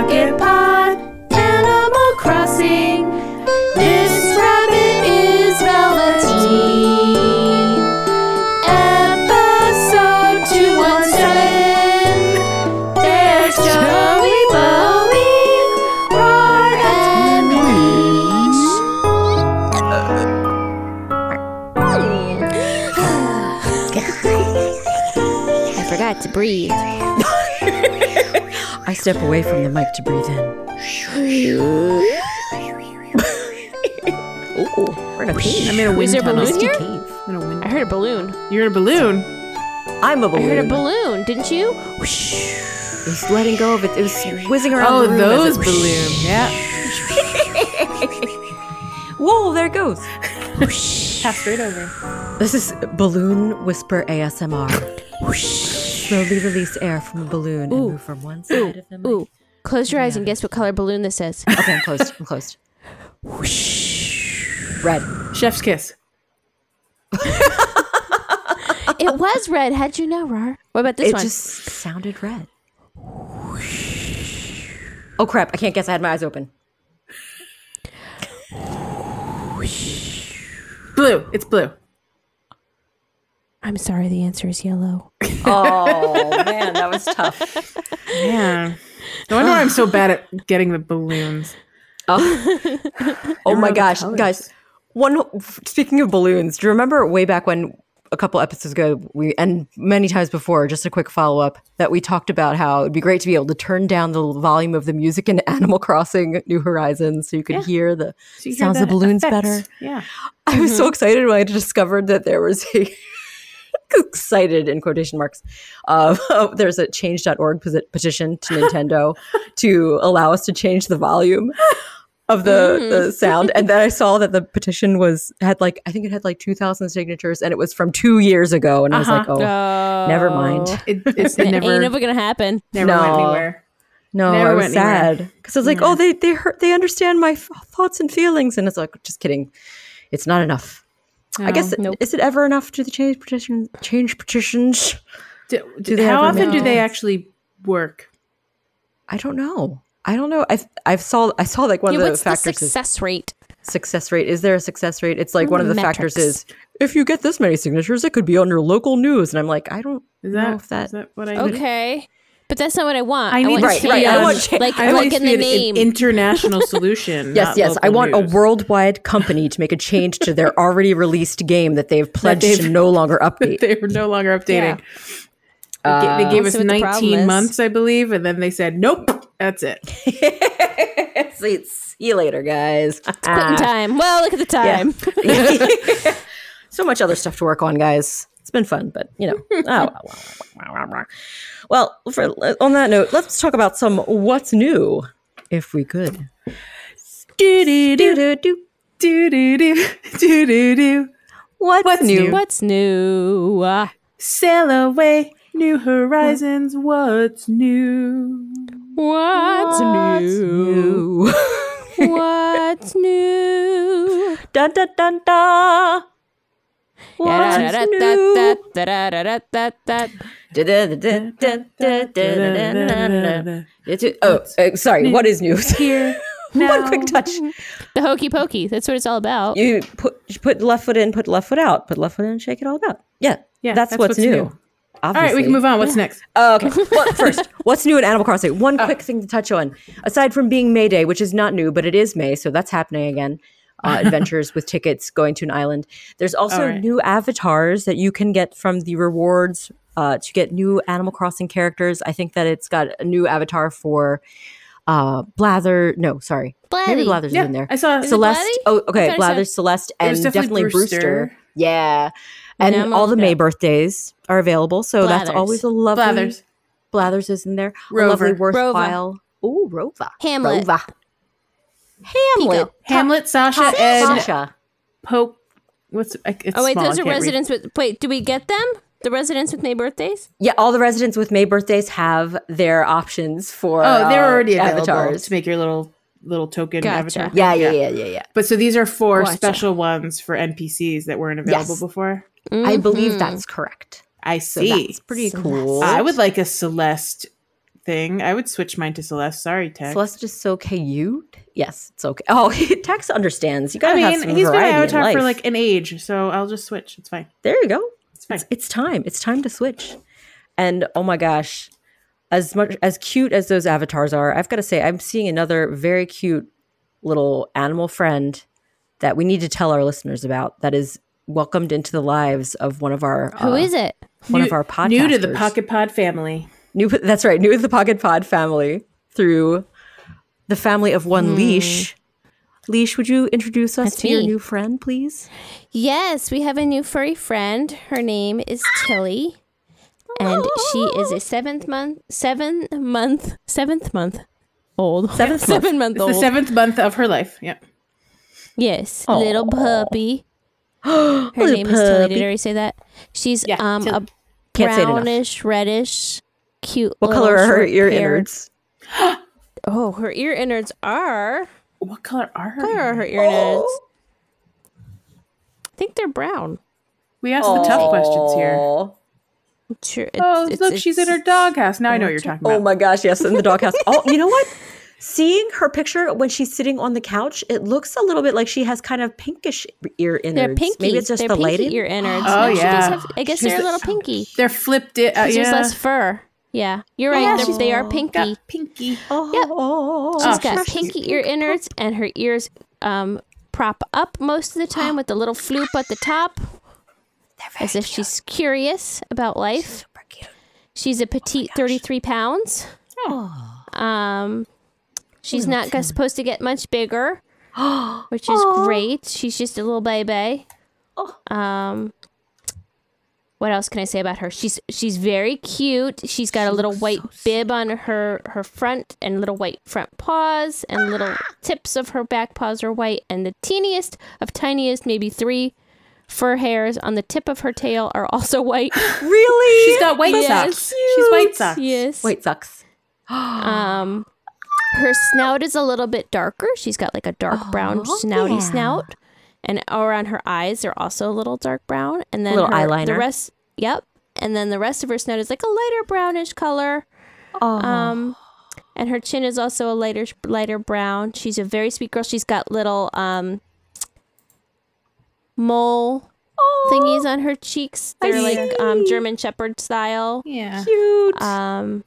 Pocket Pod, Animal Crossing. This rabbit is Velveteen. Episode 217. There's Joey, Bowie, Roar, and I forgot to breathe. I step away from the mic to breathe in. Ooh, we're in a cave. I'm in a wind Was there a tunnel. balloon here? cave. I'm in a wind- I heard a balloon. You're in a balloon. I'm a I balloon. heard a balloon, didn't you? It was letting go of it. It was whizzing around. Oh, the room as those it- balloons. Yeah. Whoa, there it goes. Pass straight over. This is balloon whisper ASMR. Slowly release air from a balloon and move from one side of the mic. Ooh, close your eyes and guess what color balloon this is. Okay, I'm closed. I'm closed. Red. Chef's kiss. it was red. How'd you know, Rar? What about this one? it one? just sounded red. Oh crap! I can't guess. I had my eyes open. Blue. It's blue. I'm sorry, the answer is yellow. Oh man, that was tough. Yeah. No wonder why I'm so bad at getting the balloons. Oh, oh my gosh, guys! One speaking of balloons, do you remember way back when a couple episodes ago we and many times before, just a quick follow up that we talked about how it'd be great to be able to turn down the volume of the music in Animal Crossing New Horizons so you could hear the So you hear sounds of balloons effects. better. Yeah. I was so mm-hmm. excited when I discovered that there was a excited in quotation marks. Uh, there's a change.org petition to Nintendo to allow us to change the volume of the, the sound. And then I saw that the petition was had like I think it had like 2,000 signatures, and it was from two years ago. And I was like, oh, Oh, never mind. It, it's it never, ain't never gonna happen. never No. went anywhere. No, Never I was sad because I was like, oh, they they hurt, they understand my f- thoughts and feelings, and it's like, just kidding, it's not enough. I guess um, nope. is it ever enough to the change petition change petitions? Do, Do they how often make do they actually work? I don't know. I don't know. I've I've saw I saw like one Yeah, of the what's the factors is success rate? success rate. Is there a success rate? It's like one of the factors is if you get this many signatures, it could be on your local news. And I'm like, I don't Is know if that. is that what I Okay, but that's not what I want. I need want Right, to right. be I want cha- like I want like it in the an- name. international solution. Yes, yes. I want news. a worldwide company to make a change to their already released game that they've pledged they've- to no longer update. They were no longer updating. They ga- they uh, gave us see what the problem 19 months, I believe, and then they said, "Nope, that's it." see, see you later, guys. It's Quitting time. Well, look at the time. so much other stuff to work on, guys. It's been fun, but you know. oh, well, for, on that note, let's talk about some what's new, if we could. What's, What's new? new? What's new? Uh, Sail away, new horizons. What's new? what's, new? New. What's new? dun dun dun dun. Oh, uh, sorry. What is new? Here, One quick touch. The hokey pokey. That's what it's all about. You put you put left foot in, put left foot out, put left foot in, shake it all about. Yeah, Yeah, that's, that's what's, what's new. new. All right, we can move on. What's next? Oh, okay. Well, first, what's new in Animal Crossing? One quick thing to touch on. Aside from being May Day, which is not new, but it is May, so that's happening again. Uh, adventures with tickets going to an island. There's also right. new avatars that you can get from the rewards uh, to get new Animal Crossing characters. I think that it's got a new avatar for uh, Blather. No, sorry. Maybe Blather's Yeah, in there. I saw Celeste. Oh, okay. Blather, Celeste, and definitely definitely Brewster. Brewster. Yeah. And all the May birthdays are available. So that's always a lovely. Blathers. Blathers is in there. Rover. A lovely worthwhile. Rova. Ooh, Rova. Hamlet. Rova. Hamlet. Pekoe. Hamlet, Sasha, Top- and Sasha. Pope. What's it's Oh wait, small, those are can't read. residents with. Wait, do we get them? The residents with May birthdays? Yeah, all the residents with May birthdays have their options for Oh, they're uh, already available avatars. to make your little little token Gotcha. avatar. Yeah, yeah, yeah, yeah, yeah. But so these are four Gotcha. special ones for NPCs that weren't available Yes. before. I believe Mhm. that's correct. I So see. that's pretty Celeste. cool. I would like a Celeste thing. I would switch mine to Celeste. Sorry, Tex. Celeste is so cute. Yes, it's okay. Oh, Tex understands. You gotta have mean, some he's been my variety in avatar for like an age, so I'll just switch. It's fine. There you go. It's fine. It's, it's time. It's time to switch. And oh my gosh, as much as cute as those avatars are, I've got to say, I'm seeing another very cute little animal friend that we need to tell our listeners about. That is welcomed into the lives of one of our Who uh, is it? one New- of our podcasters. New to the Pocket Pod family. New, that's right. New to the Pocket Pod family through the family of one leash. Leash, would you introduce us That's to your new friend, please? Yes, we have a new furry friend. Her name is Tilly. And she is a seventh month, seven month, seventh month old. Seventh seven month It's old. the seventh month of her life. Yep. Yes, little puppy. Her Little name is Tilly. Did. I already say that? She's Yeah, um Tilly. a Can't say it enough. brownish, reddish, cute. What color are her ear hair- innards? Oh, her ear innards are. What color are her? What are her ear innards? I think they're brown. We asked the tough questions here. Aw. Sure, it's- Oh, it's- look, she's in her it's- doghouse. Now I know what you're talking about. Oh my gosh, yes, in the doghouse. oh, you know what? Seeing her picture when she's sitting on the couch, it looks a little bit like she has kind of pinkish ear innards. They're pinky. Maybe it's just they're the pinky lighting. ear innards. Oh, No, she does yeah. have- I guess She's they're a little pinky. They're flipped it. Uh, There's less fur. Yeah, you're right. Yeah, she's got pinky. pinky. Oh, She's Oh, got she's pinky ear innards, and her ears um, prop up most of the time with the little floop at the top, as if she's curious about life. Super cute. She's a petite 33 pounds. Um, she's not supposed to get much bigger, which is great. She's just a little baby. Oh. Um, what else can I say about her? She's she's very cute. She's got a little white bib on her her front and little white front paws and little tips of her back paws are white and the teeniest of tiniest maybe three fur hairs on the tip of her tail are also white. Really? She's got white Yes. socks. She's white socks. yes. White socks. Um, her snout is a little bit darker. She's got like a dark brown snouty yeah. snout, and around her eyes they're also a little dark brown. And then Little her, The rest, yep. And then the rest of her snout is like a lighter brownish color. Oh, Um, and her chin is also a lighter lighter brown. She's a very sweet girl. She's got little um mole thingies on her cheeks. They're like um German Shepherd style. Yeah. cute. Um,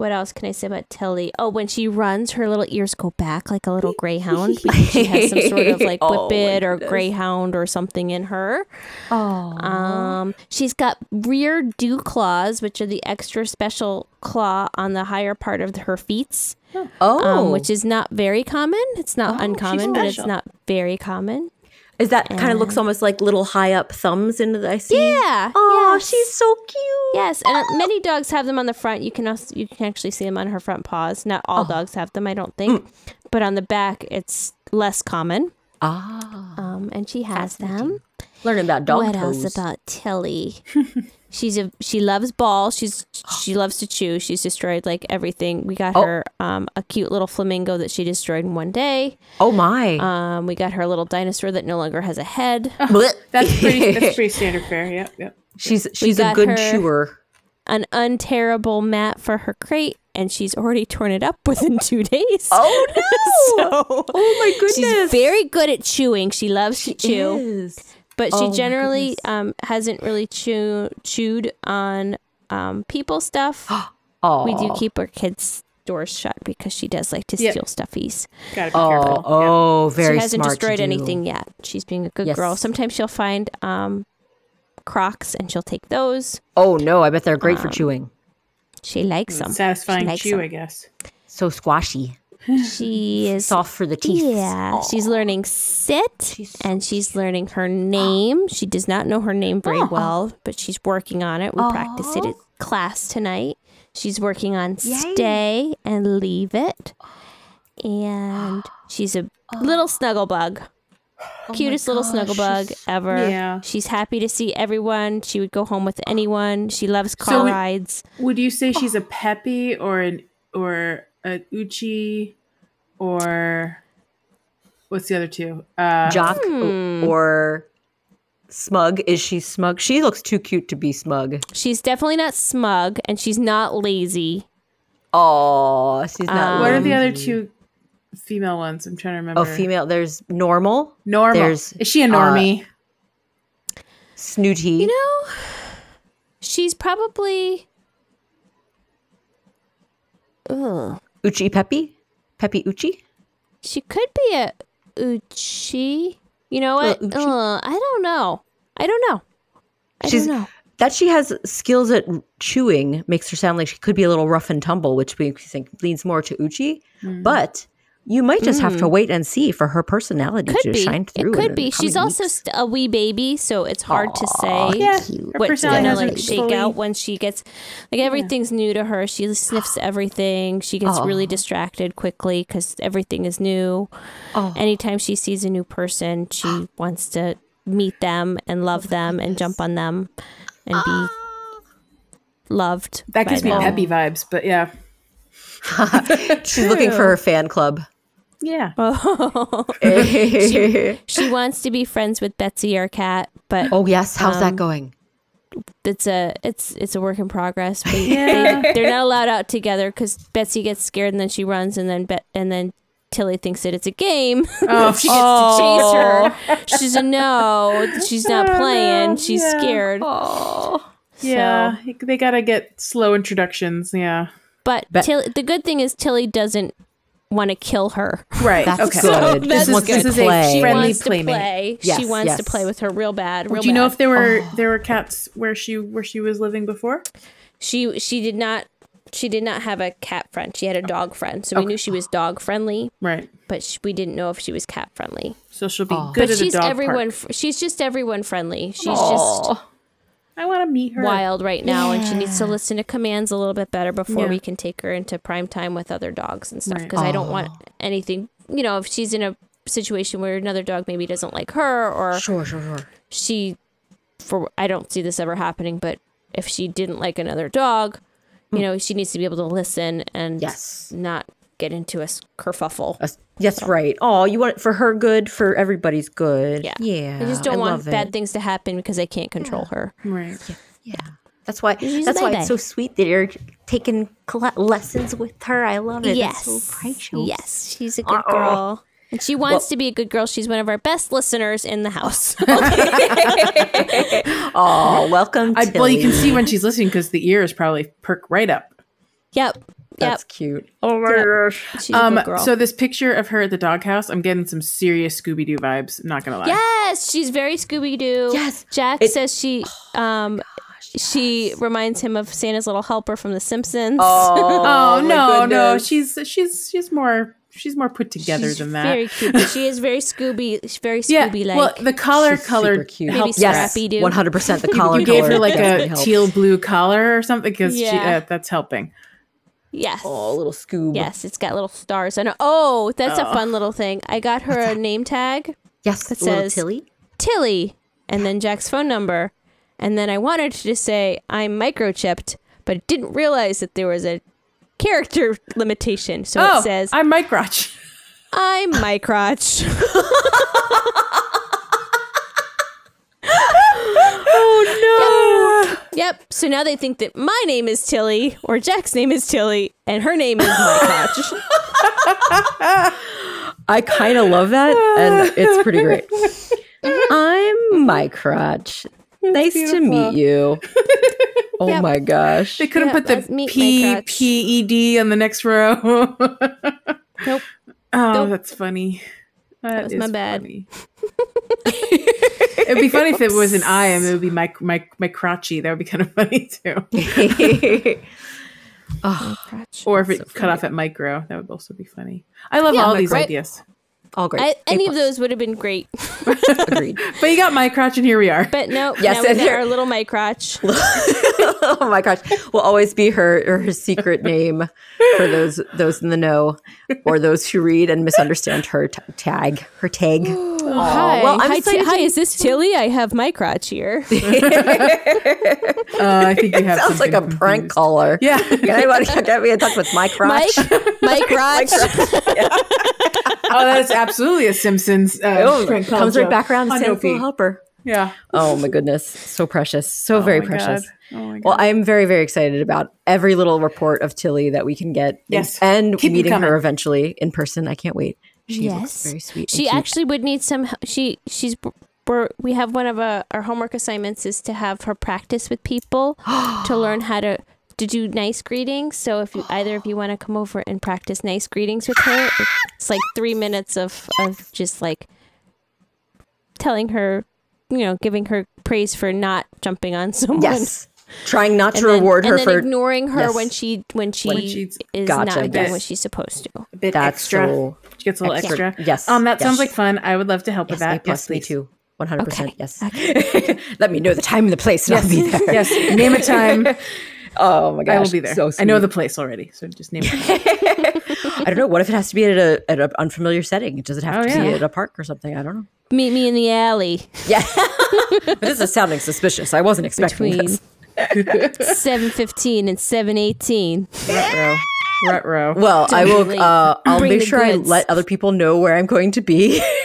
what else can I say about Tilly? Oh, when she runs, her little ears go back like a little greyhound because she has some sort of like Oh, whippet my or greyhound or something in her. oh, Um, she's got rear dew claws, which are the extra special claw on the higher part of her feet, oh, um, which is not very common. It's not Oh, uncommon, but it's not very common. is that kind of looks almost like little high up thumbs into the I see? Yeah. Oh, yes. she's so cute. Yes, and uh, many dogs have them on the front. You can also you can actually see them on her front paws. Not all dogs have them, I don't think, but on the back it's less common. Ah, Um, and she has them. learning about dog what toes. else about Tilly? She's a she loves balls. She's she loves to chew. She's destroyed like everything. We got Oh. her um, a cute little flamingo that she destroyed in one day. oh my. Um, we got her a little dinosaur that no longer has a head. Blech. That's pretty. That's pretty standard fare. Yep. Yep. She's she's a good chewer. An unterrible mat for her crate, and she's already torn it up within two days. Oh no! so oh my goodness. she's very good at chewing. She loves to chew, Is. but Oh she my generally um, hasn't really chew- chewed on um, people stuff. Oh, we do keep our kids' doors shut because she does like to Yeah. steal stuffies. Gotta be Oh, careful. oh, very smart. she hasn't smart to destroyed do. anything yet. She's being a good Yes. girl. Sometimes she'll find um, Crocs and she'll take those. Oh no, I bet they're great for Um, chewing. She likes them. Satisfying likes chew, them. I guess. So squashy, She is soft for the teeth. Yeah, she's learning sit She's so and she's learning her name. She does not know her name very well, but she's working on it. We practiced it at class tonight. She's working on stay and leave it. And she's a little snuggle bug. Cutest little snuggle bug ever. Yeah. She's happy to see everyone. She would go home with anyone. She loves car So rides. Would you say she's a peppy or an or an uchi or what's the other two? Uh, Jock Hmm. or smug? Is she smug? She looks too cute to be smug. She's definitely not smug and she's not lazy. Oh, she's not. what are the Um, other two female ones? I'm trying to remember. Oh, female. There's normal, Normal. There's, Is she a normie? snooty. You know, she's probably. Ugh. Uchi Peppy, Peppy Uchi. She could be a Uchi. You know what? Uh, Uchi? Uh, I don't know. I don't know. I She's don't know. that she has skills at chewing makes her sound like she could be a little rough and tumble, which we think leans more to Uchi. Mm. But you might just have to mm. wait and see for her personality Could to be. shine through. It could be. She's coming also weeks. st- a wee baby, so it's hard to say. Yeah, what's personality gonna hasn't like shake fully- out when she gets like everything's new to her. She sniffs everything. She gets really distracted quickly because everything is new. Oh. Anytime she sees a new person, she wants to meet them and oh love them and jump on them and be loved. That by gives me them. peppy vibes, but yeah. She's looking for her fan club. Yeah. oh She wants to be friends with Betsy, our cat, but oh yes, how's Um, that going? it's a it's it's a work in progress. But Yeah. they, they're not allowed out together because Betsy gets scared and then she runs and then Bet and then Tilly thinks that it's a game. Oh, she gets to chase her. She's a no. She's not Oh, playing. She's Yeah. scared. Oh, Yeah. They got to get slow introductions. Yeah. But Bet- Tilly, the good thing is Tilly doesn't want to kill her. Right. that's okay. good. That's Just wants good. This is a play. She Friendly wants to playmate. play. Yes, she wants to yes. play with her real bad. Real Do you know if there were oh. there were cats where she where she was living before? she she did not she did not have a cat friend. She had a dog friend. So we knew she was dog friendly, Right. but sh- we didn't know if she was cat friendly. So she'll be Oh. good But at she's a dog everyone. park. Fr- she's just everyone friendly. She's Aw. I want to meet her. wild right now, and she needs to listen to commands a little bit better before Yeah. we can take her into prime time with other dogs and stuff. Right. Because I don't want anything. You know, if she's in a situation where another dog maybe doesn't like her, or Sure, sure, sure. she, for I don't see this ever happening, but if she didn't like another dog, you mm. know, she needs to be able to listen and Yes. not get into a kerfuffle. That's, that's right. Oh, you want it for her good, for everybody's good. Yeah. Yeah. I just don't I want bad it. things to happen because I can't control her. Right. Yeah. That's why. She's that's why it's so sweet that you're taking cla lessons with her. I love it. Yes. So precious. Yes, she's a good girl. And she wants to be a good girl. She's one of our best listeners in the house. Oh, welcome. I, well, you can see when she's listening because the ears probably perk right up. yep. That's Yep. cute. Oh my Yep. gosh. She's a Um, good girl. so this picture of her at the doghouse, I'm getting some serious Scooby Doo vibes. I'm not gonna lie. yes, she's very Scooby Doo. Yes. Jack It- says she um she reminds him of Santa's little helper from The Simpsons. Oh, Oh, no, no, she's she's she's more she's more put together She's than that. Very cute. she is very Scooby. She's very yeah, Scooby like. well, the collar She's color super cute. Maybe helps. Yes, Scrappy Doo. one hundred percent. The collar. You gave her like a helps. teal blue collar or something because Yeah. uh, that's helping. Yes. Oh, little Scoob. Yes, it's got little stars. And oh, that's a oh. fun little thing. I got her a name tag. Yes. That says- Tilly. Tilly, and then Jack's phone number. And then I wanted to just say I'm microchipped, but didn't realize that there was a character limitation. So oh, it says I'm Mike Roch. I'm microtch. Oh no. yep. So now they think that my name is Tilly, or Jack's name is Tilly, and her name is microtch. no! I kind of love that, and it's pretty great. I'm my crotch. Nice to meet you. Oh Yep. my gosh. They couldn't Yeah, put the let's meet P Mike Roch. P E D on the next row. nope. Oh, Nope. that's funny. That was my bad. It'd be funny if it was an I and it would be my Mike Mike Crotchy. That would be kind of funny too. oh, Or if it cut off at micro, that would also be funny. I love Yeah, all these right. ideas. All great. I, A any of those would have been great. Agreed. But you got my Crotch and here we are. But no, Yes, we and here- our little my crotch. oh my gosh, will always be her her secret name for those those in the know or those who read and misunderstand her t- tag, her tag. hi, well, I'm hi, excited hi, is this Tilly? I have my crotch here. Uh, I think you have Sounds like a something prank caller. Yeah. Can anybody get me in touch with my crotch? Mike, microtch. Oh, that is absolutely a Simpsons uh, Oh, prank call comes right back around On and no Santa's little feet. helper. Yeah. Oh my goodness, so precious, so very my precious. God. Oh my Well, I'm very, very excited about every little report of Tilly that we can get. Yes. and Keep 'em meeting her eventually in person. I can't wait. She looks Yes. very sweet. She actually would need some. h- She she's we're, we have one of uh, our homework assignments is to have her practice with people to learn how to to do nice greetings. So if you either of you want to come over and practice nice greetings with her, it's like three minutes of of just like telling her, you know, giving her praise for not jumping on someone. yes, trying not And to then, reward and her then for. ignoring her Yes. when she when she When she's- is Gotcha, not doing yes. what she's supposed to. a bit That's extra. so She gets a little extra. extra. Yes, Um, that yes. sounds like fun. I would love to help Yes, with A that. plus, yes, me too. One hundred percent. Okay, Yes. Let me know the time and the place, and Yes. I'll be there. yes. Name a time. Oh my gosh, I will be there. So I know the place already, so just name it. I don't know. What if it has to be at a at an unfamiliar setting? Does it have Oh, to be yeah. at a park or something? I don't know. Meet me in the alley Yeah, but this is sounding suspicious. I wasn't expecting between this. seven fifteen and seven eighteen. Retro. Retro. Well, I will. Uh, I'll make the sure goods. I let other people know where I'm going to be,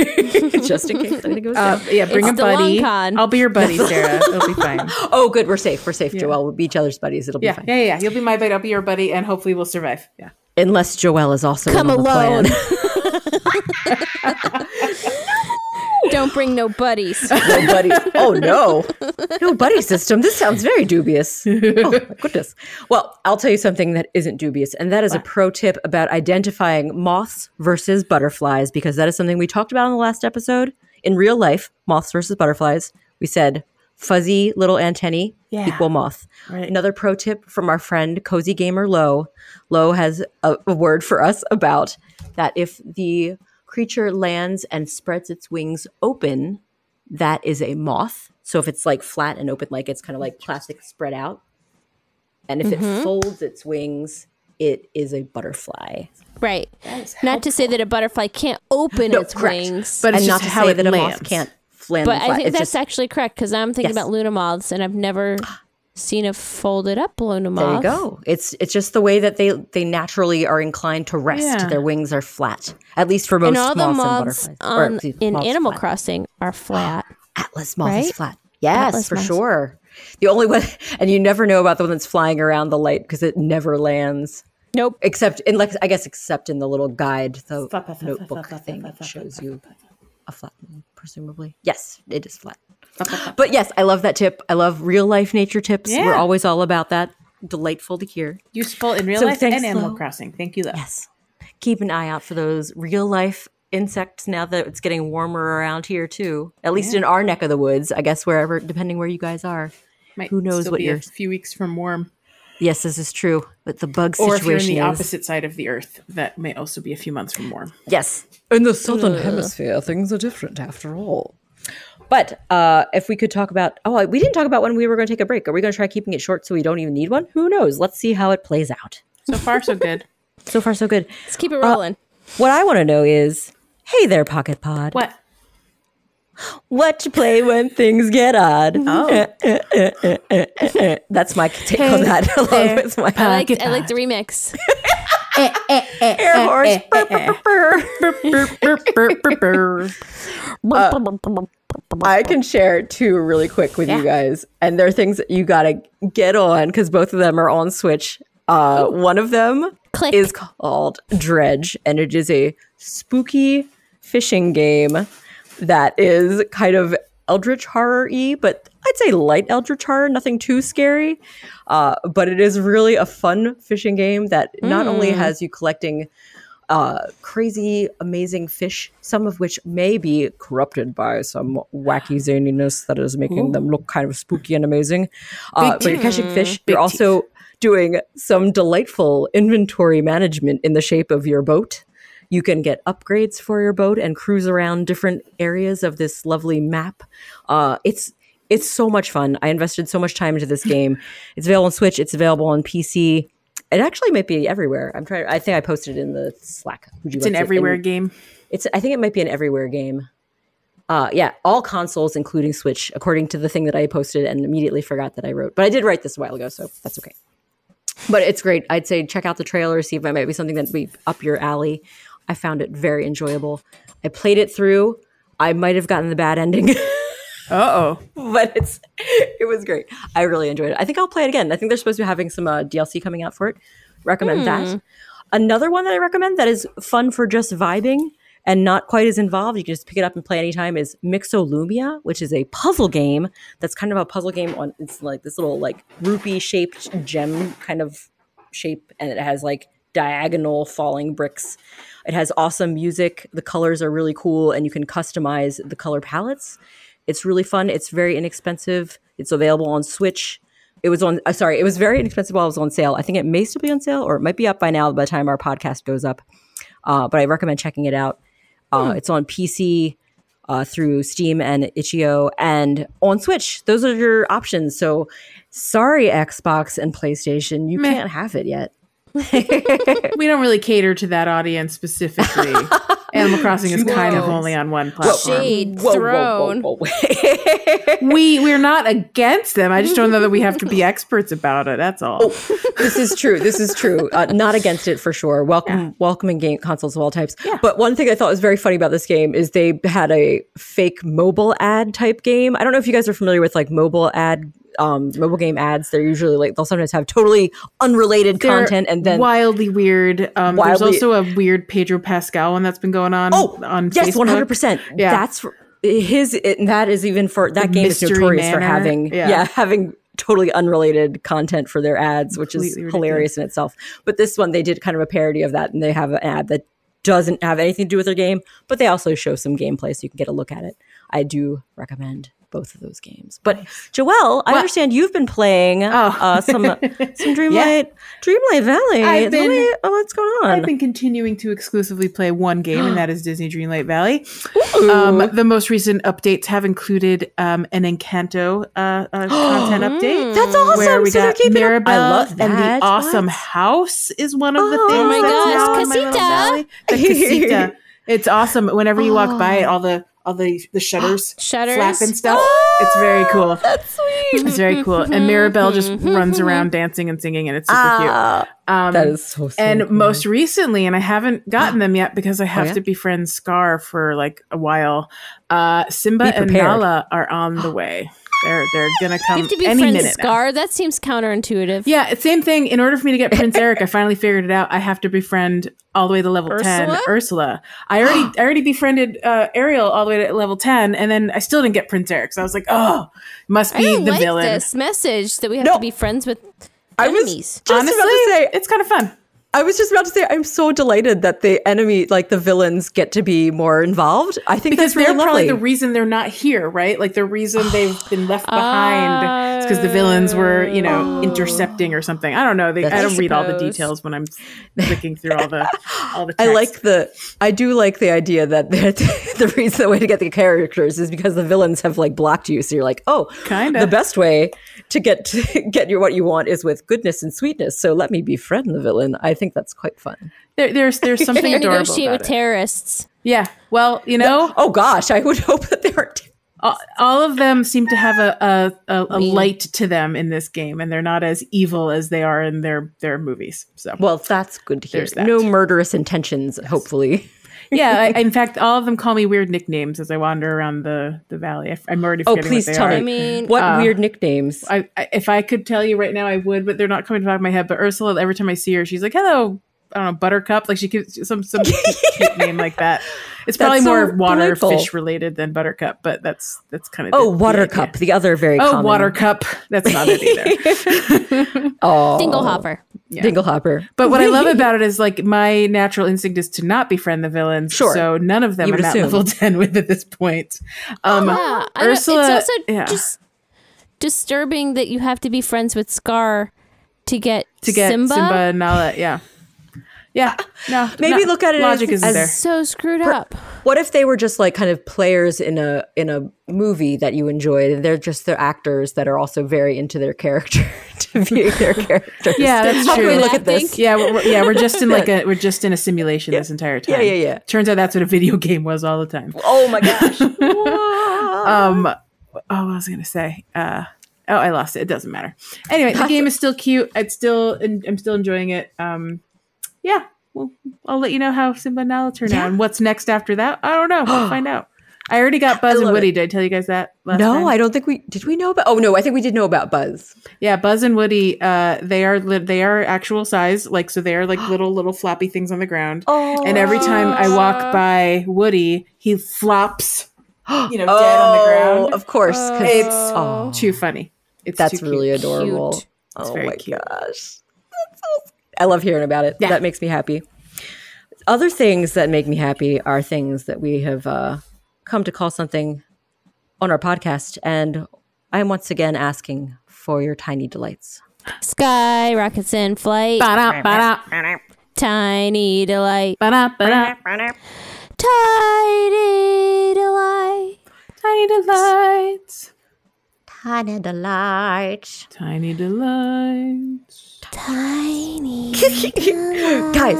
just in case anything goes Uh, down. yeah, bring It's a buddy. I'll be your buddy, Sarah. It'll be fine. Oh, good. We're safe. We're safe, Joelle. We'll be each other's buddies. It'll be Yeah, fine. yeah, yeah, yeah. You'll be my buddy. I'll be your buddy, and hopefully we'll survive. Yeah. Unless Joelle is also Come in on the alone. Don't bring no buddies. no buddy. Oh no, no buddy system. This sounds very dubious. Oh my goodness. Well, I'll tell you something that isn't dubious, and that is a pro tip about identifying moths versus butterflies, because that is something we talked about in the last episode. In real life, moths versus butterflies. We said fuzzy little antennae Yeah. equal moth. Right. Another pro tip from our friend Cozy Gamer Low. Low has a, a word for us about that if the creature lands and spreads its wings open, that is a moth. So if it's like flat and open, like it's kind of like plastic spread out. And if Mm-hmm. it folds its wings, it is a butterfly. right. Not to say that a butterfly can't open No, its correct. wings. But it's and not to say that a moth can't But. I think It's that's just- actually correct because I'm thinking Yes. about Luna moths and I've never seen a folded up Luna moth. There you go. It's it's just the way that they they naturally are inclined to rest. Yeah. Their wings are flat, at least for most And all the moths, moths and butterflies. Or, on, excuse- in moths Animal flat. Crossing are flat. Atlas moth is flat. Yes, Atlas for moth. sure. The only one, and you never know about the one that's flying around the light because it never lands. Nope. Except in like I guess except in the little guide, the notebook flap, flap, thing flap, it flap, shows you flap, flap, a flat one, presumably. Yes, it is flat. But yes, I love that tip. I love real life nature tips. We're always all about that. Delightful to hear. Useful in real So life thanks, and Animal Flo. Crossing. Thank you, though. Yes. Keep an eye out for those real life insects now that it's getting warmer around here too. At least in our neck of the woods, I guess wherever depending where you guys are. Might Who knows still what be you're- a few weeks from warm, Yes, this is true. But the bug or if you're in the is opposite side of the Earth, that may also be a few months from warm. Yes. In the southern hemisphere, things are different after all. But uh, if we could talk about, oh, we didn't talk about when we were going to take a break. Are we going to try keeping it short so we don't even need one? Who knows? Let's see how it plays out. So far, so good. So far, so good. Let's keep it rolling. What I want to know is, hey there, Pocket Pod. What? What to play when things get odd? Oh, That's my take on that, along with my I like I like the remix. air horse. I can share two really quick with you guys, and they're things that you gotta get on because both of them are on Switch. Uh, one of them Click. is called Dredge, and it is a spooky fishing game that is kind of eldritch horror y, but I'd say light eldritch horror, nothing too scary. Uh, but it is really a fun fishing game that not only has you collecting uh, crazy, amazing fish, some of which may be corrupted by some wacky zaniness that is making them look kind of spooky and amazing. Uh, but you're catching fish. you're also doing some delightful inventory management in the shape of your boat. You can get upgrades for your boat and cruise around different areas of this lovely map. Uh, it's it's so much fun. I invested so much time into this game. It's available on Switch. It's available on PC. It actually might be everywhere. I'm trying. I think I posted it in the Slack. Would you it's like an everywhere in- game. It's. I think it might be an everywhere game. Uh, yeah, all consoles, including Switch, according to the thing that I posted and immediately forgot that I wrote. But I did write this a while ago, so that's okay. But it's great. I'd say check out the trailer, see if it might be something that be up your alley. I found it very enjoyable. I played it through. I might have gotten the bad ending. Uh oh. but it's it was great. I really enjoyed it. I think I'll play it again. I think they're supposed to be having some uh, DLC coming out for it. Recommend that. Another one that I recommend that is fun for just vibing and not quite as involved. You can just pick it up and play anytime. Is Mixolumia, which is a puzzle game that's kind of a puzzle game on. It's like this little like rupee shaped gem kind of shape, and it has like diagonal falling bricks. It has awesome music. The colors are really cool, and you can customize the color palettes. It's really fun. It's very inexpensive. It's available on Switch. It was on. Uh, sorry, it was very inexpensive while it was on sale. I think it may still be on sale, or it might be up by now by the time our podcast goes up. Uh, but I recommend checking it out. Uh, It's on PC uh, through Steam and itch.io, and on Switch. Those are your options. So, sorry, Xbox and PlayStation, you Meh. can't have it yet. We don't really cater to that audience specifically. Animal Crossing is kind of only on one platform. Shade thrown. whoa, whoa. We we're not against them. I just don't know that we have to be experts about it. That's all. this is true. This is true. Uh, not against it for sure. Welcome, welcoming game consoles of all types. Yeah. But one thing I thought was very funny about this game is they had a fake mobile ad type game. I don't know if you guys are familiar with like mobile ad, um, mobile game ads. They're usually like they'll sometimes have totally unrelated They're content, and then wildly weird. Um, Wildly- There's also a weird Pedro Pascal one that's been going on. oh, on yes, one hundred percent. Yeah. That's his. It, that is even for that The game is notorious for having Yeah. yeah having totally unrelated content for their ads, which is ridiculous. hilarious in itself. But this one, they did kind of a parody of that, and they have an ad that doesn't have anything to do with their game, but they also show some gameplay so you can get a look at it. I do recommend both of those games. But Joelle, I understand you've been playing uh, some some Dreamlight Dreamlight Valley. I've been- me, uh, what's going on? I've been continuing to exclusively play one game, and that is Disney Dreamlight Valley. Um, the most recent updates have included um, an Encanto uh, uh, content update. That's awesome. We So they're got keeping up- Mirabel I love and the awesome What? house is one of the Oh things. my gosh, now my casita. The casita. It's awesome. Whenever you walk by it, all the all the the shutters, Shutters? flap and stuff. it's very cool. That's sweet. It's very cool. And Mirabel just runs around dancing and singing, and it's super Ah, cute. Um, that is so. and cool. most recently, and I haven't gotten them yet because I have yeah? to befriend Scar for like a while. Uh, Simba and. Nala are on the way. They're they're gonna come You have to be any friends minute. now. Scar. That seems counterintuitive. Yeah, same thing. In order for me to get Prince Eric, I finally figured it out. I have to befriend all the way to level ten Ursula? Ursula. I already I already befriended uh, Ariel all the way to level ten, and then I still didn't get Prince Eric. So I was like, oh, must I be don't the like villain. this message that we have No. to be friends with Enemies. I was enemies. just Honestly, about to say it's kind of fun. I was just about to say, I'm so delighted that the enemy, like the villains, get to be more involved. I think because that's really they're probably lovely. the reason they're not here, right? Like the reason they've been left behind is because the villains were, you know, intercepting or something. I don't know. They, I don't read all the details when I'm clicking through all the all the. I like the, I do like the idea that the, the reason, the way to get the characters is because the villains have like blocked you. So you're like, oh, Kinda. the best way to get to get you what you want is with goodness and sweetness. So let me befriend the villain. I think that's quite fun. there, there's there's something gonna adorable negotiate about with it. terrorists. Yeah. Well, you know, Oh gosh, I would hope that they aren't. All, all of them seem to have a a, a, a light to them in this game, and they're not as evil as they are in their their movies. So Well, that's good to hear. That. No murderous intentions, hopefully. yeah, I, in fact, all of them call me weird nicknames as I wander around the the valley. I, am already Oh, forgetting please what they tell are. me. I mean, What Uh, weird nicknames? I, I if I could tell you right now, I would, but they're not coming to back of my head. But Ursula, every time I see her, she's like, "Hello, I don't know, Buttercup." Like she gives some some cute, cute name like that. It's probably so more water delightful. fish related than Buttercup, but that's that's kind of oh, Watercup, the other very Oh, common. Watercup. That's not it either. Oh, Dinglehopper. Dinglehopper. But what I love about it is like my natural instinct is to not befriend the villains. Sure. So none of them You are would at level ten with at this point. Um, Yeah, Ursula. It's also yeah. just disturbing that you have to be friends with Scar to get to get Simba. Simba, and Nala. Yeah. Yeah. No. Maybe no, look at it logic as- isn't as- there. So screwed up. What if they were just like kind of players in a in a movie that you enjoyed, and they're just the actors that are also very into their character to be their characters? Yeah, that's How can we true. look at this? Yeah, we're, we're- yeah, we're just in like a we're just in a simulation this entire time. Yeah, yeah, yeah. Turns out that's what a video game was all the time. Oh my gosh! Um, oh, what was gonna say? Uh, oh, I lost it. It doesn't matter. Anyway, the game is still cute. It's still, I'm still enjoying it. Um, yeah, well, I'll let you know how Simba and Nala turn out, and what's next after that. I don't know. We'll find out. I already got Buzz and Woody. Did I tell you guys that? No, time? I don't think we did. We know about. Oh no, I think we did know about Buzz. Yeah, Buzz and Woody. Uh, they are li- they are actual size. Like so, they are like little little floppy things on the ground. Oh, And every time I walk by Woody, he flops. You know, dead on the ground. Of course, 'cause- It's oh, too funny. It's that's too really cute. adorable. Cute. It's oh my cute. gosh, That's so- I love hearing about it. Yeah. That makes me happy. Other things that make me happy are things that we have uh, come to call something on our podcast, and I am once again asking for your tiny delights. Sky rockets in flight. Ba-da, ba-da, Tiny delight. ba-da, ba-da. Tiny delight. Tiny delights. Tiny delights, Tiny delights. Tiny. guys,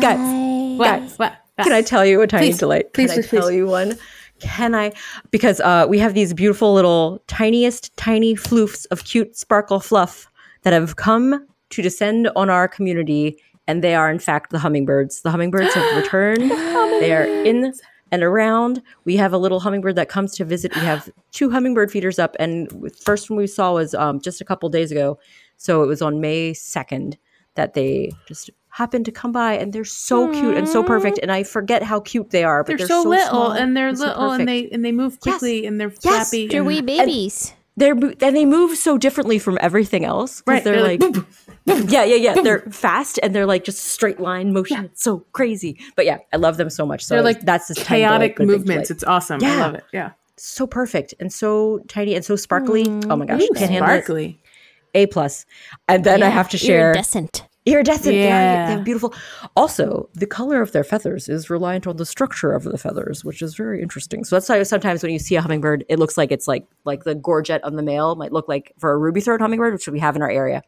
guys, What? Guys, What? Can I tell you a tiny Please, delight? please, Can please, I tell please. you one? Can I? Because uh, we have these beautiful little tiniest tiny floofs of cute sparkle fluff that have come to descend on our community, and they are in fact the hummingbirds. The hummingbirds have returned. they are in and around. We have a little hummingbird that comes to visit. We have two hummingbird feeders up, and the first one we saw was um, just a couple days ago. So it was on May second that they just happened to come by, and they're so cute and so perfect. And I forget how cute they are, but They're, they're, so, little, small and they're so little, and they and they move quickly, and they're Yes. flappy. They're and- wee babies. they're and they move so differently from everything else Right, they're, they're like, like, boom, boom, yeah, yeah, yeah. They're fast and they're like just straight line motion. It's so crazy. But yeah, I love them so much. So They're like that's this chaotic but a big movements. It's awesome. I Yeah. love it. Yeah. so perfect and so tiny and so sparkly. oh my gosh, Ooh, can't handle it. sparkly. A plus. And then I have to share Iridescent. iridescent. They, are, they're beautiful. Also, the color of their feathers is reliant on the structure of the feathers, which is very interesting. So that's why sometimes when you see a hummingbird, it looks like it's like like the gorget on the male might look like for a ruby throat hummingbird, which we have in our area.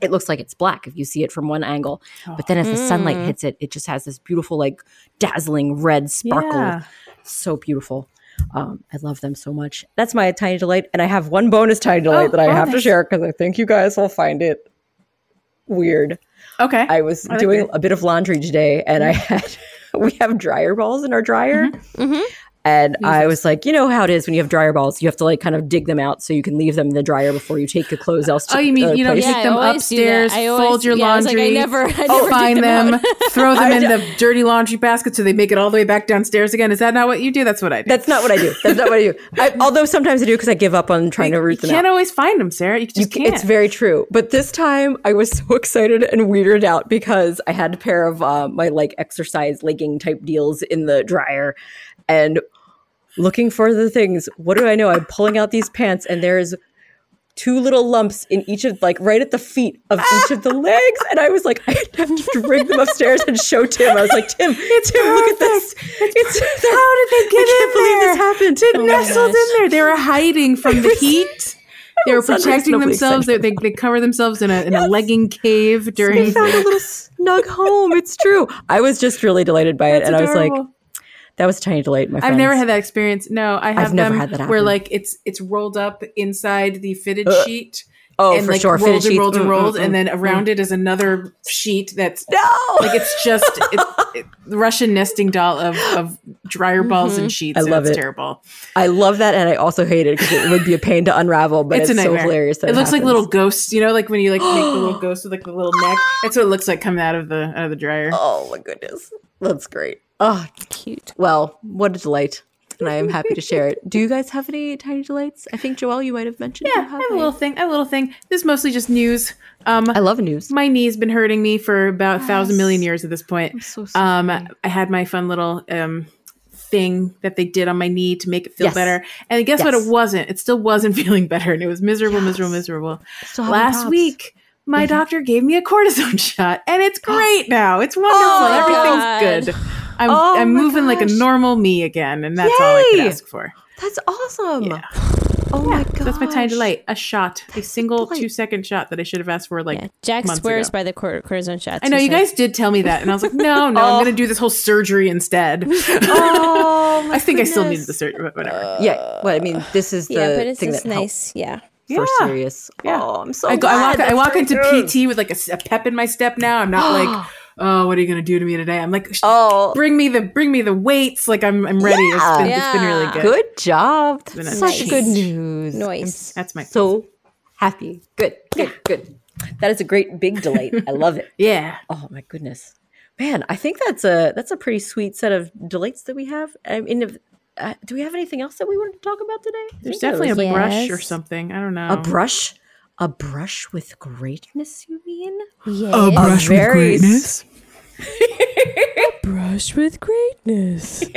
It looks like it's black if you see it from one angle, but then as the sunlight oh. hits it, it just has this beautiful, like dazzling red sparkle. Yeah. So beautiful. Um, I love them so much. That's my tiny delight, and I have one bonus tiny delight Oh, that I have to share because I think you guys will find it weird. Okay. I was I like doing it. a bit of laundry today and I had we have dryer balls in our dryer. Mhm. And I was like, you know how it is when you have dryer balls, you have to like kind of dig them out so you can leave them in the dryer before you take your clothes else. To Oh, you mean other you don't place. take I them always do that. upstairs, I always- fold your yeah, I like, I laundry, never- I never find them them, throw them in the dirty laundry basket so they make it all the way back downstairs again? Is that not what you do? That's what I do. That's not what I do. That's not what I do. I, although sometimes I do because I give up on trying to you root them You can't out. always find them, Sarah. You just You can't. It's very true. But this time I was so excited and weirded out because I had a pair of uh, my like exercise legging type deals in the dryer and looking for the things. What do I know? I'm pulling out these pants and there's two little lumps in each of like right at the feet of each of the legs. And I was like, I have to bring them upstairs and show Tim. I was like, Tim, it's Tim, look at this. It's, How did they get in? I can't in believe there? this happened. They Oh nestled in there. They were hiding from the heat. They were protecting themselves. They, they, they cover themselves in a in a legging cave during. They found a little snug home. It's true. I was just really delighted by it, That's and I was like, adorable. "That was a tiny delight." My friends. I've never had that experience. No, I have never them had that where like it's it's rolled up inside the fitted Uh, sheet. Oh, and for like sure. rolled Fitted and sheets. rolled and Mm, rolled, mm, and mm. then around it is another sheet that's no, like it's just it, it, the Russian nesting doll of of dryer balls and sheets. I love it's it. terrible. I love that, and I also hate it because it would be a pain to unravel. But It's, it's, so hilarious. That it looks like little ghosts. You know, like when you like make the little ghost with like the little neck. That's what it looks like coming out of the out of the dryer. Oh my goodness, that's great. Oh, Cute. well, what a delight, and I am happy to share it. Do you guys have any tiny delights? I think Joelle, you might have mentioned. Yeah, you I have a little thing. I have a little thing. This is mostly just news. Um, I love news. my knee's been hurting me for about a thousand million years at this point. I'm so sorry. Um, I had my fun little um thing that they did on my knee to make it feel Yes. better, and guess what? It wasn't. It still wasn't feeling better, and it was miserable, miserable, miserable. Last week, my doctor gave me a cortisone shot, and it's great now. It's wonderful. Oh, Everything's God. good. I'm Oh I'm my moving like a normal me again, and that's all I could ask for. That's awesome. Yeah. Oh my god, that's my tiny delight. A shot, a single Delight. two second shot that I should have asked for like Yeah. Jack months swears ago. by the cor- cortisone shots. I know you said- guys did tell me that, and I was like, no, no, I'm oh. going to do this whole surgery instead. Oh, my I think I still goodness. needed the surgery, but whatever. Yeah, well, I mean, this is the Yeah, but it's thing just that nice. Yeah. for Yeah. serious. Yeah. Oh, I'm so I, go, I glad. walk, I walk into good. PT with like a pep in my step now. I'm not like oh, "Oh, what are you gonna do to me today?" I'm like, Oh, "Bring me the bring me the weights." Like I'm I'm ready. It's been, it's been really Yeah. good. good job. been a Such nice- good news. Noise. That's my So happy. Good, good, good. That is a great big delight. I love it. yeah. Oh my goodness, man! I think that's a that's a pretty sweet set of delights that we have. I mean, if, uh, do we have anything else that we wanted to talk about today? There's definitely a was- brush or something. I don't know. a brush, a brush with greatness. You mean? A brush with Very s- greatness? brush with greatness.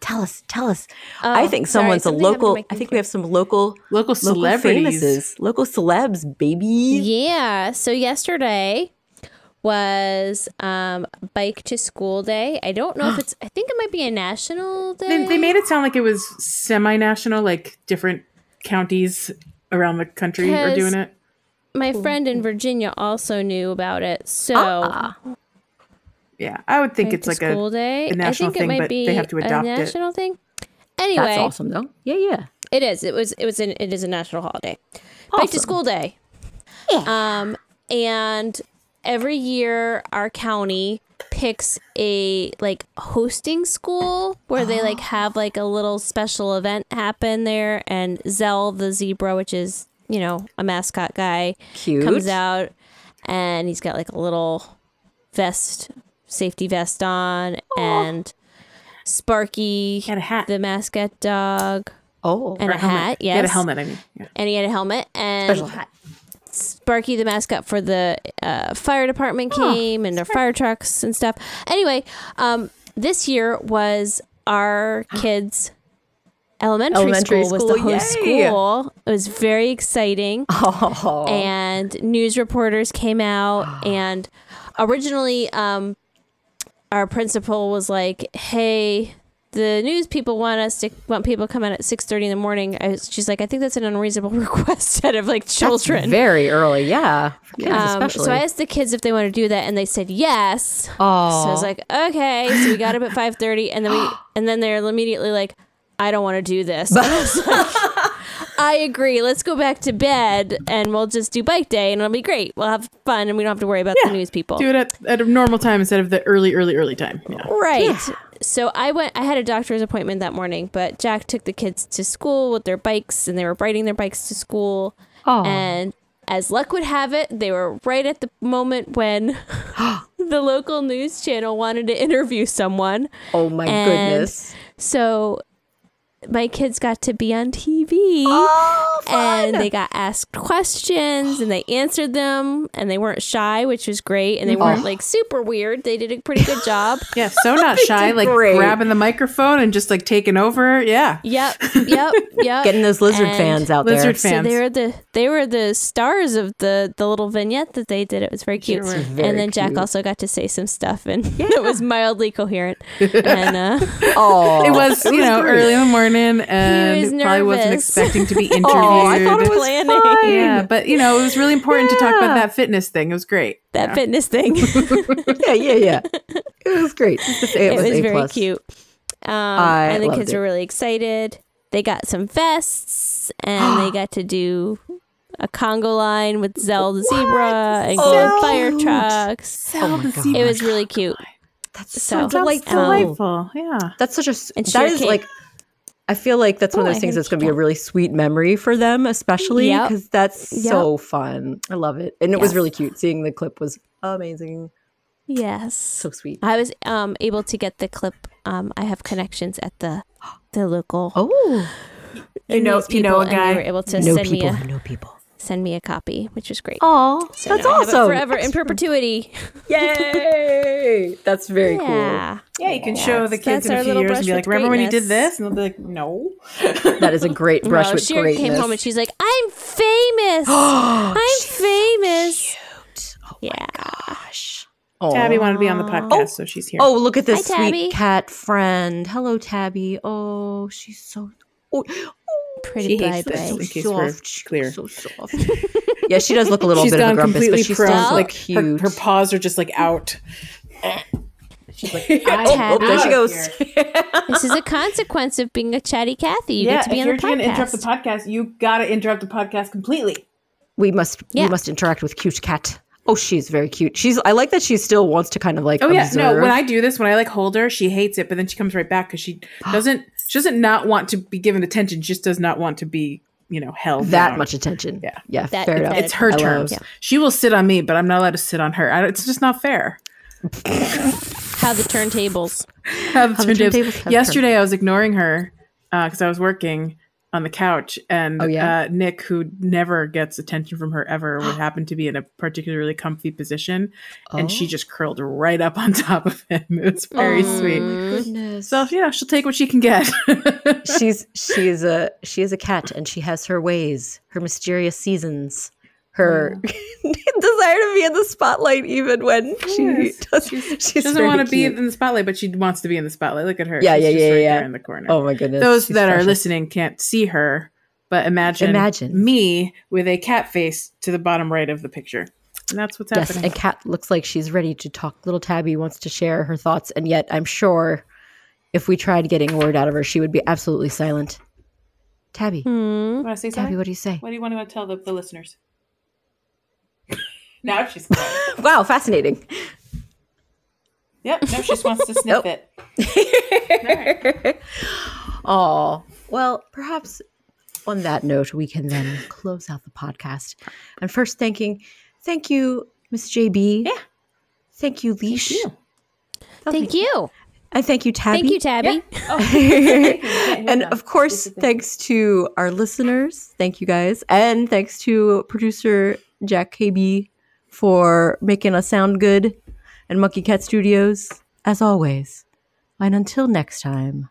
Tell us, tell us. I Oh, think sorry, someone's a something happened to local. I think we have some local Local local celebrities. famouses, local celebs, baby. Yeah. So yesterday was um bike to school day. I don't know if it's I think it might be a national day. They, they made it sound like it was semi-national, like different counties around the country are doing it. My friend in Virginia also knew about it. So Ah. Yeah, I would think bike it's to like school a, day. a national I think thing, it might but be they have to a adopt it. national thing. Anyway, That's awesome, though. Yeah, yeah. It is. It was. It was. An, it is a national holiday. Bike to school day. Um, and every year our county picks a like hosting school where they like have like a little special event happen there, and Zell the zebra, which is you know a mascot guy, Cute. comes out, and he's got like a little vest, safety vest on, and Sparky, He had a hat. the mascot dog Oh, and Or a hat. He Yes, had a helmet. I mean, yeah. and he had a helmet. And special hat. Sparky, the mascot for the uh, fire department, came and their fire trucks and stuff. Anyway, um, this year was our kids' elementary, Elementary school, was the host yay! school. It was very exciting. Oh, and news reporters came out and originally um our principal was like hey the news people want us to want people to come out at 6.30 in the morning I was, she's like i think that's an unreasonable request out of like children very early. Yeah, kids um, so i asked the kids if they want to do that and they said yes oh, so i was like okay so we got up at 5.30 and then we and then they're immediately like i don't want to do this And I was like, I agree. Let's go back to bed and we'll just do bike day and it'll be great. We'll have fun and we don't have to worry about the news people. Do it at, at a normal time instead of the early, early, early time. Yeah. Right. So I went I had a doctor's appointment that morning, but Jack took the kids to school with their bikes and they were riding their bikes to school. Oh. And as luck would have it, they were right at the moment when the local news channel wanted to interview someone. oh my and- goodness. So my kids got to be on TV. Oh, and they got asked questions and they answered them and they weren't shy which was great and they weren't like super weird they did a pretty good job Yeah, so not shy, like great. grabbing the microphone and just like taking over. Yeah. yep yep yep Getting those lizard And fans out Lizard there. so they were the they were the stars of the the little vignette that they did it was very cute Sure were. Very and then jack cute. also got to say some stuff and it was mildly coherent and uh Oh, It was, you know, great. early in the morning and was probably wasn't expecting to be interviewed. Oh, I thought it was Planning. fine. yeah, but you know, it was really important to talk about that fitness thing. It was great. that fitness thing yeah, yeah, yeah. It was great. It, it was, was A very plus. cute. Um, I and the loved kids it. were really excited. They got some vests and they got to do a Congo line with Zell the zebra and go on fire cute. trucks. Oh my God. It was really cute. That's So- so Sounds delightful. Delightful. Yeah. That's such a And that is came- like I feel like that's one Oh, of I those things that's going to be a really sweet memory for them, especially Yep. because that's Yep. so fun. I love it, and it was really cute. Seeing the clip was amazing, Yes. so sweet. I was um, able to get the clip. Um, I have connections at the the local. Oh, You know, you know a and they guy. were able to no send people, me a no people. Send me a copy, which is great. Oh, So that's now I have it awesome! forever in perpetuity. Yay! That's very cool. Yeah. Yeah, you can show the kids in our a few years and be like, with "Remember when you did this?" And they'll be like, "No." That is a great brush well, with she greatness. came home and she's like, "I'm famous. Oh, I'm famous." Oh yeah. Gosh. Oh. Tabby wanted to be on the podcast, oh. so she's here. Oh, look at this Hi, sweet cat friend. Hello, Tabby. Oh, she's so. Oh, Pretty She hates bye this. bye. in case we're clear. So soft. yeah, she does look a little she's bit of a gone grumpus, completely but she's pro. still so like her, her paws are just like out. She's like, oh, I'm there she goes. this is a consequence of being a chatty Cathy. You yeah, get to be if on you're the going to interrupt the podcast. podcast, you got to interrupt the podcast completely. we must Yeah. we must interact with cute cat. Oh, she's very cute. She's. I like that she still wants to kind of like. Oh yeah, no. When I do this, when I like hold her, she hates it, but then she comes right back because she doesn't. She doesn't not want to be given attention. She just does not want to be, you know, held that down. much attention. Yeah. yeah, That- fair enough. It's her I love- terms. She will sit on me, but I'm not allowed to sit on her. I, it's just not fair. How the turntables. How the How the turntables- turntables have Yesterday, I was ignoring her uh, because I was working on the couch, and Oh, yeah? uh, Nick, who never gets attention from her ever, would happen to be in a particularly comfy position, and she Oh. just curled right up on top of him. It was very sweet. Goodness. So yeah, she'll take what she can get. she's she is a she is a cat and she has her ways, her mysterious seasons, her desire to be in the spotlight even when she does. She's- She's, she doesn't want to be in the spotlight, but she wants to be in the spotlight. Look at her. Yeah, She's yeah, yeah, right yeah. In the corner. Oh my goodness! Those she's that are listening can't see her, but imagine, Imagine. me with a cat face to the bottom right of the picture, and that's what's happening Yes, and Kat looks like she's ready to talk. Little Tabby wants to share her thoughts, and yet I'm sure if we tried getting a word out of her, she would be absolutely silent. Tabby, Hmm. Tabby, what do you say? What do you want to tell the, the listeners? Now she's quiet. Wow, fascinating. yep. Now she just wants to sniff Nope. Oh. it. Oh, well, perhaps on that note, we can then close out the podcast. And first, thanking, thank you, Miss JB. Yeah. Thank you, Leash. you. Thank you. And thank you, Tabby. Thank you, Tabby. Oh. and of course, thanks to our listeners. Thank you guys. And thanks to producer Jack KB for making us sound good and Monkey Cat Studios, as always. And until next time,